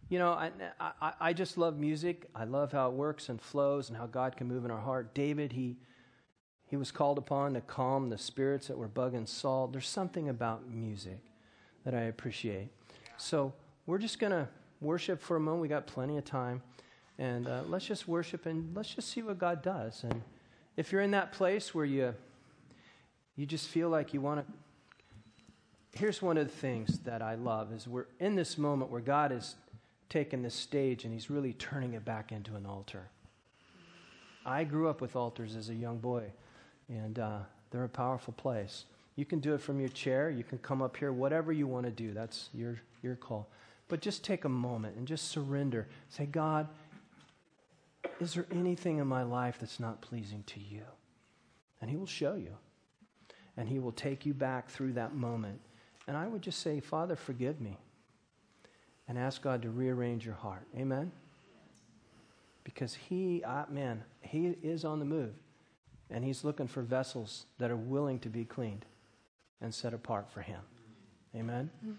You know, I, I, I just love music. I love how it works and flows and how God can move in our heart. David, he, he was called upon to calm the spirits that were bugging Saul. There's something about music that I appreciate. So we're just going to worship for a moment. We got plenty of time. And uh, let's just worship and let's just see what God does. And if you're in that place where you, you just feel like you want to here's one of the things that I love is we're in this moment where God is taking this stage and he's really turning it back into an altar. I grew up with altars as a young boy, and uh, they're a powerful place. You can do it from your chair. You can come up here, whatever you want to do. That's your, your call. But just take a moment and just surrender. Say, God, is there anything in my life that's not pleasing to you? And He will show you. And He will take you back through that moment and I would just say, Father, forgive me. And ask God to rearrange your heart. Amen? Because He, uh, man, He is on the move. And He's looking for vessels that are willing to be cleaned and set apart for Him. Amen? Mm-hmm.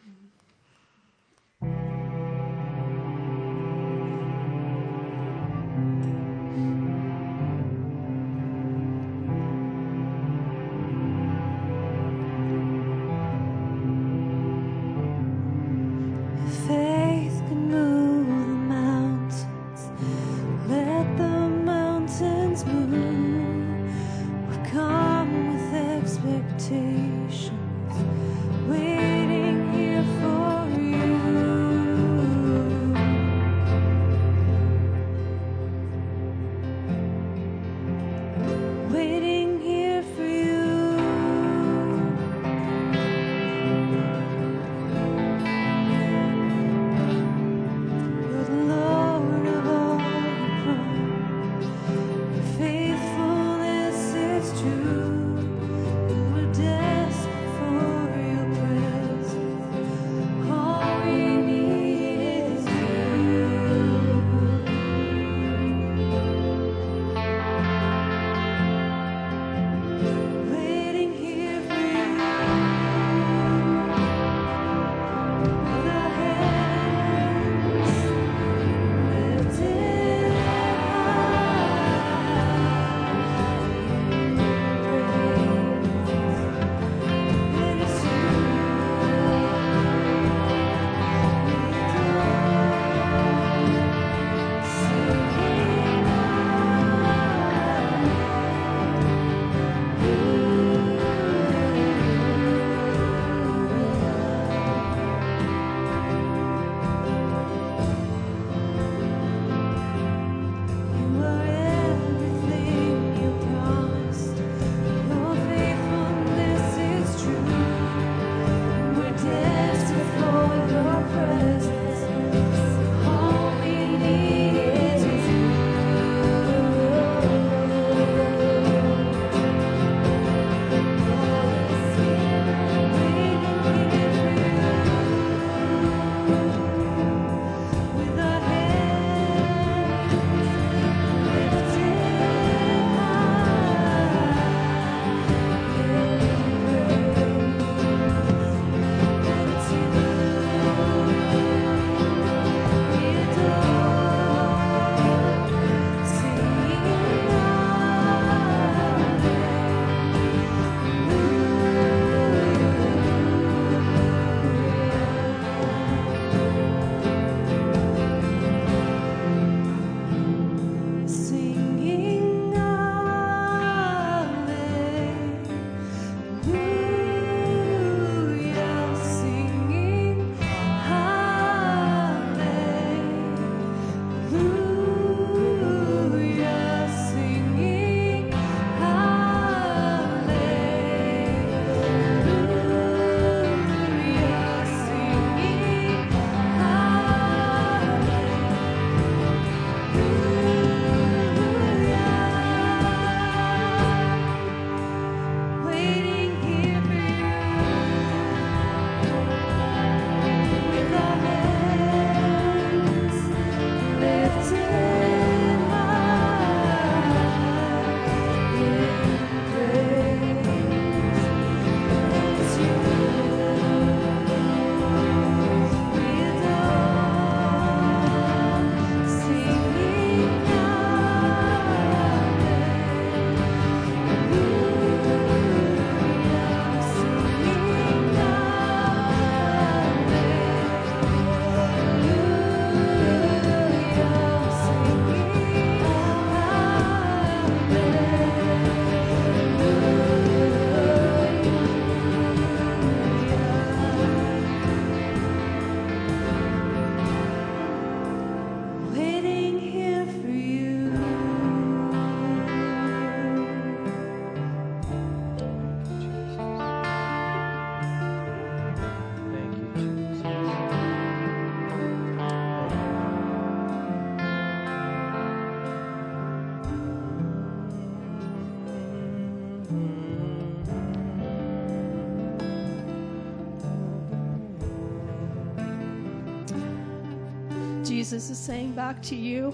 Saying back to you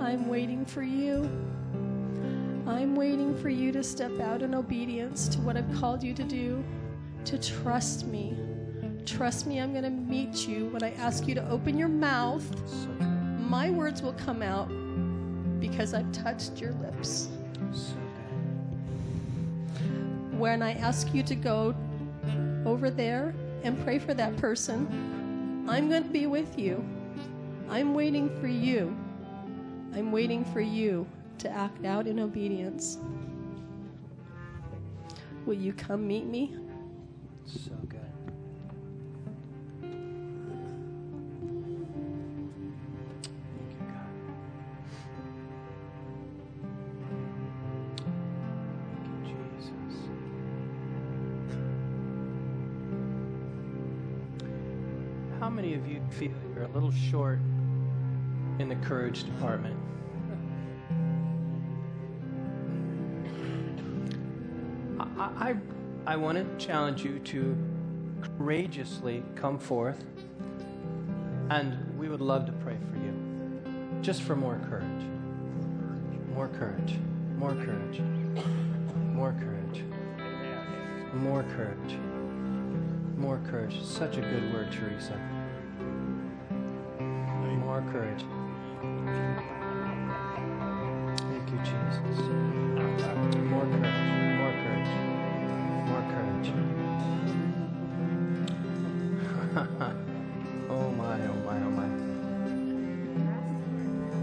I'm waiting for you. I'm waiting for you to step out in obedience to what I've called you to do, to trust me. Trust me, I'm going to meet you. When I ask you to open your mouth, my words will come out because I've touched your lips. When I ask you to go over there and pray for that person, I'm going to be with you. I'm waiting for you. I'm waiting for you to act out in obedience. Will you come meet me? So feel you're a little short in the courage department? I, I, I want to challenge you to courageously come forth, and we would love to pray for you. Just for more courage. More courage. More courage. More courage. More courage. More courage. Such a good word, Teresa. More courage. Thank you, Jesus. More courage. More courage. More courage. oh my, oh my, oh my.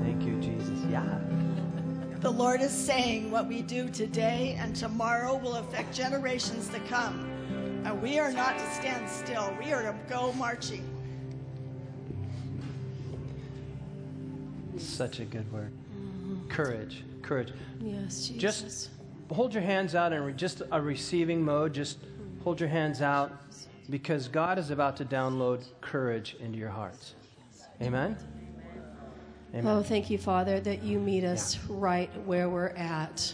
Thank you, Jesus. Yeah. The Lord is saying what we do today and tomorrow will affect generations to come. And we are not to stand still, we are to go marching. Such a good word. Mm-hmm. Courage. Courage. Yes, Jesus. Just hold your hands out in re- just a receiving mode. Just mm-hmm. hold your hands out because God is about to download courage into your hearts. Amen? Amen. Oh, thank you, Father, that you meet us right where we're at.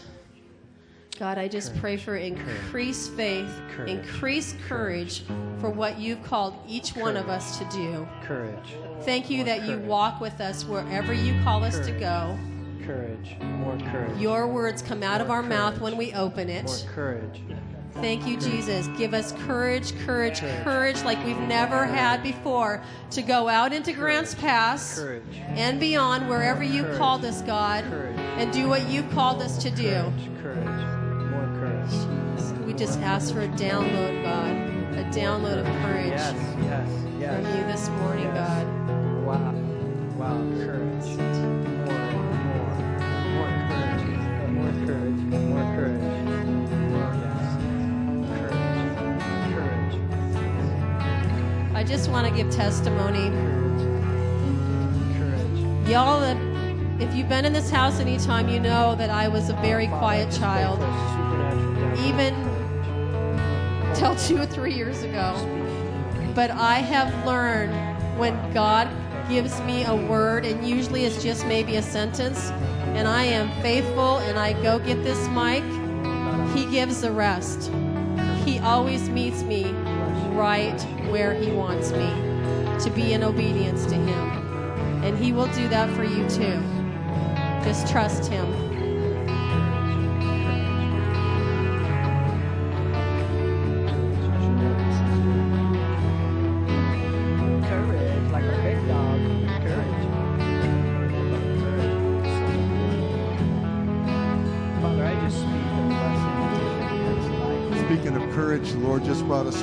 God, I just pray for increased faith, Courage. increased courage for what you've called each one of us to do. Courage. Thank you that you walk with us wherever you call us to go. Courage. More courage. Your words come out of More our mouth when we open it. More courage. Thank you, Jesus. Give us courage, courage, Courage. courage like we've never had before to go out into Grants Pass Courage. and beyond wherever you Courage. called us, God, Courage. and do what you called us to do. Courage. Courage. More courage. We just ask for a download, God, a download of courage Yes. Yes. Yes. from you this morning. God. Wow. Courage. More. More. More courage. More courage. More courage. More yes. Courage. Courage. I just want to give testimony. Y'all, if you've been in this house anytime, you know that I was a very quiet child. Even till two or three years ago. But I have learned when God gives me a word, and usually it's just maybe a sentence, and I am faithful and I go get this mic, He gives the rest. He always meets me right where He wants me to be in obedience to Him. And He will do that for you too. Just trust Him.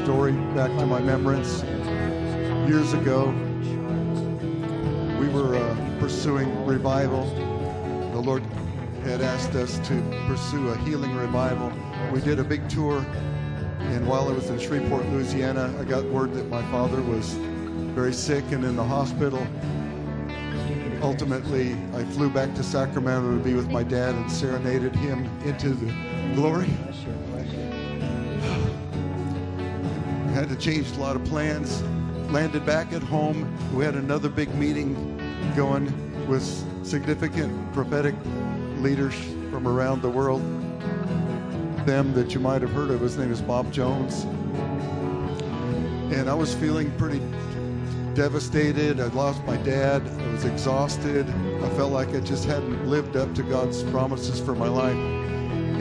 Story back to my remembrance. Years ago, we were uh, pursuing revival. The Lord had asked us to pursue a healing revival. We did a big tour, and while I was in Shreveport, Louisiana, I got word that my father was very sick and in the hospital. Ultimately, I flew back to Sacramento to be with my dad and serenaded him into the glory. We had to change a lot of plans. Landed back at home. We had another big meeting going with significant prophetic leaders from around the world. Them that you might have heard of. His name is Bob Jones. And I was feeling pretty devastated. I'd lost my dad. I was exhausted. I felt like I just hadn't lived up to God's promises for my life.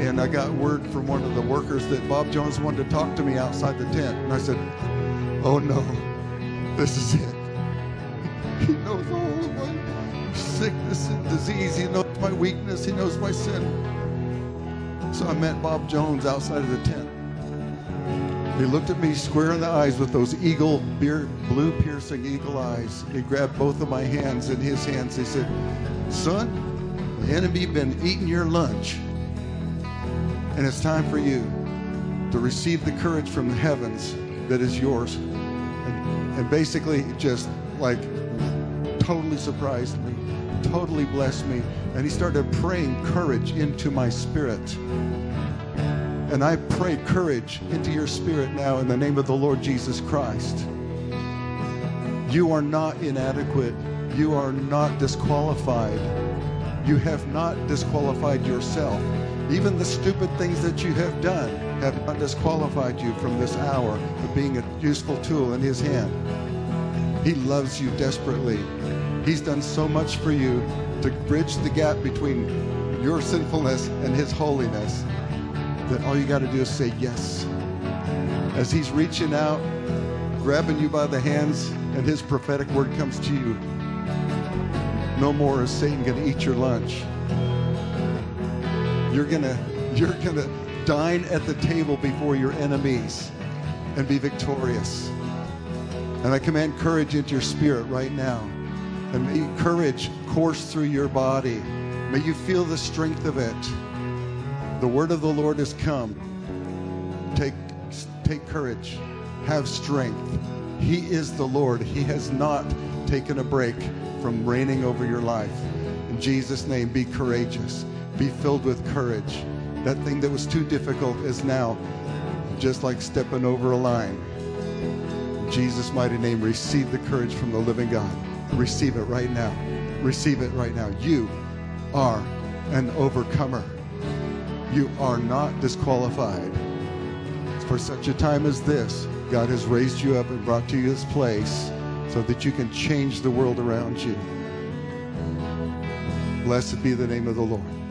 And I got word from one of the workers that Bob Jones wanted to talk to me outside the tent. And I said, Oh no, this is it. He knows all of my sickness and disease. He knows my weakness. He knows my sin. So I met Bob Jones outside of the tent. He looked at me square in the eyes with those eagle, beer, blue piercing eagle eyes. He grabbed both of my hands in his hands. He said, Son, the enemy been eating your lunch. And it's time for you to receive the courage from the heavens that is yours. And, and basically, just like totally surprised me, totally blessed me. And he started praying courage into my spirit. And I pray courage into your spirit now in the name of the Lord Jesus Christ. You are not inadequate. You are not disqualified. You have not disqualified yourself. Even the stupid things that you have done have not disqualified you from this hour of being a useful tool in His hand. He loves you desperately. He's done so much for you to bridge the gap between your sinfulness and His holiness that all you got to do is say yes. As He's reaching out, grabbing you by the hands, and His prophetic word comes to you. No more is Satan going to eat your lunch. You're to you're to dine at the table before your enemies and be victorious. And I command courage into your spirit right now. And may courage course through your body. May you feel the strength of it. The word of the Lord has come. Take, take courage. Have strength. He is the Lord. He has not taken a break from reigning over your life. In Jesus' name, be courageous. Be filled with courage. That thing that was too difficult is now just like stepping over a line. In Jesus' mighty name, receive the courage from the living God. Receive it right now. Receive it right now. You are an overcomer. You are not disqualified. For such a time as this, God has raised you up and brought to you this place so that you can change the world around you. Blessed be the name of the Lord.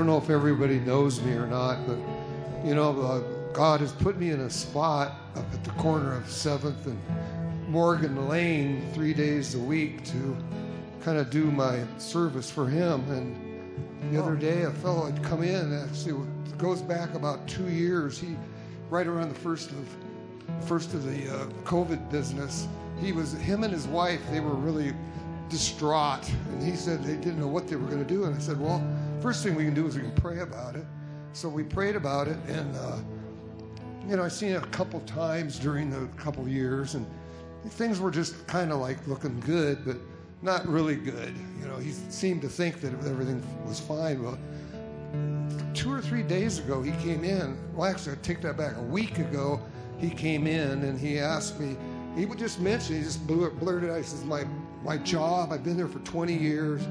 Don't know if everybody knows me or not, but you know, uh, God has put me in a spot up at the corner of 7th and Morgan Lane three days a week to kind of do my service for Him. And the other day, a fellow had come in. Actually, it goes back about two years. He, right around the first of first of the uh, COVID business, he was him and his wife. They were really distraught, and he said they didn't know what they were going to do. And I said, well, first thing we can do is we can pray about it. So we prayed about it, and uh, you know, I seen it a couple times during the couple years, and things were just kind of like looking good, but not really good. You know, he seemed to think that everything was fine. Well, two or three days ago, he came in. Well, actually, I take that back. A week ago, he came in and he asked me. He would just mention. He just blur- blurted out. He says, "My my job. I've been there for 20 years."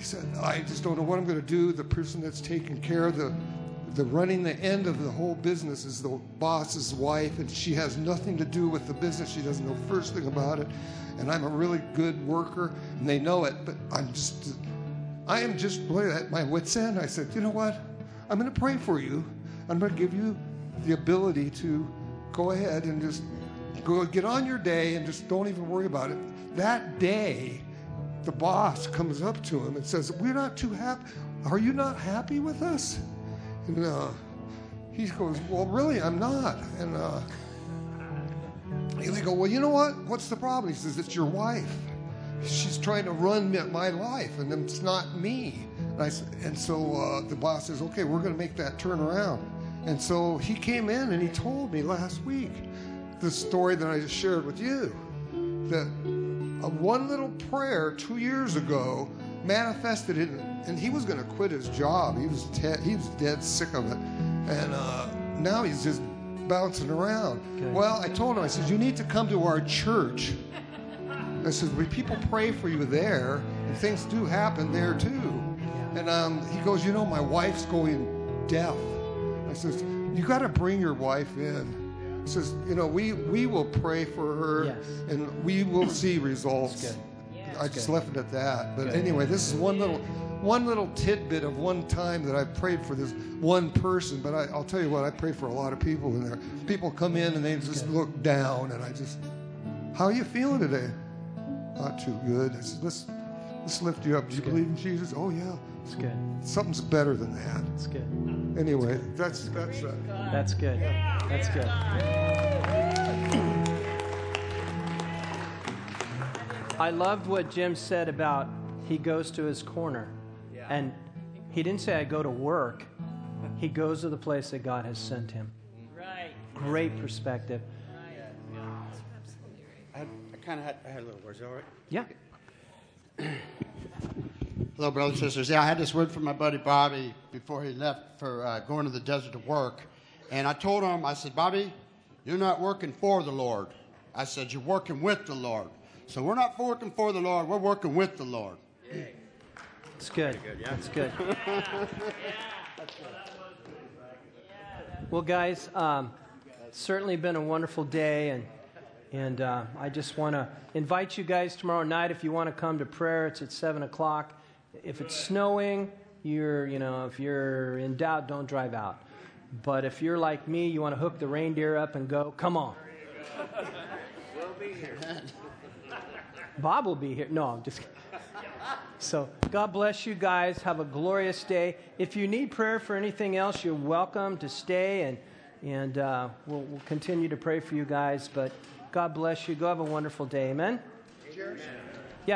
He said, "I just don't know what I'm going to do. The person that's taking care of the the running the end of the whole business is the boss's wife, and she has nothing to do with the business. She doesn't know first thing about it. And I'm a really good worker, and they know it. But I'm just, I am just really at my wits' end. I said, you know what? I'm going to pray for you. I'm going to give you the ability to go ahead and just go get on your day and just don't even worry about it. That day, the boss comes up to him and says, "We're not too happy. Are you not happy with us?" And uh, he goes, "Well, really, I'm not." And uh, they go, "Well, you know what? What's the problem?" He says, "It's your wife. She's trying to run my life, and it's not me." And, I, and so uh, the boss says, "Okay, we're going to make that turn around." And so he came in and he told me last week the story that I just shared with you. that uh, one little prayer two years ago manifested it, and he was going to quit his job. He was te- he was dead sick of it, and uh, now he's just bouncing around. Okay. Well, I told him, I said, you need to come to our church. I said, we people pray for you there, and things do happen there too. And um, he goes, you know, my wife's going deaf. I says, you got to bring your wife in. Says, you know, we we will pray for her, Yes. and we will see results. good. I just good. left it at that. But Good. anyway, this is one little one little tidbit of one time that I prayed for this one person. But I, I'll tell you what, I pray for a lot of people in there. People come in and they just look down, and I just, how are you feeling today? Not too good. I said, let's let's lift you up. Do you believe in Jesus? Oh yeah. It's good. Something's better than that. It's good. Anyway, that's that's. Uh, That's good. That's good. I loved what Jim said about he goes to his corner. And he didn't say I go to work. He goes to the place that God has sent him. Right. Great perspective. I, had, I kind of had, I had a little words, all right? Yeah. Hello, brothers and sisters. Yeah, I had this word from my buddy Bobby before he left for uh, going to the desert to work. And I told him, I said, Bobby, you're not working for the Lord. I said, you're working with the Lord. So we're not working for the Lord, we're working with the Lord. It's good. good yeah. That's good. well, guys, um, it's certainly been a wonderful day, and and uh, I just want to invite you guys tomorrow night if you want to come to prayer. It's at seven o'clock. If it's snowing, you're you know if you're in doubt, don't drive out. But if you're like me, you want to hook the reindeer up and go. Come on. We'll be here. Bob will be here. No, I'm just kidding. So, God bless you guys. Have a glorious day. If you need prayer for anything else, you're welcome to stay, and, and uh, we'll, we'll continue to pray for you guys. But God bless you. Go have a wonderful day. Amen.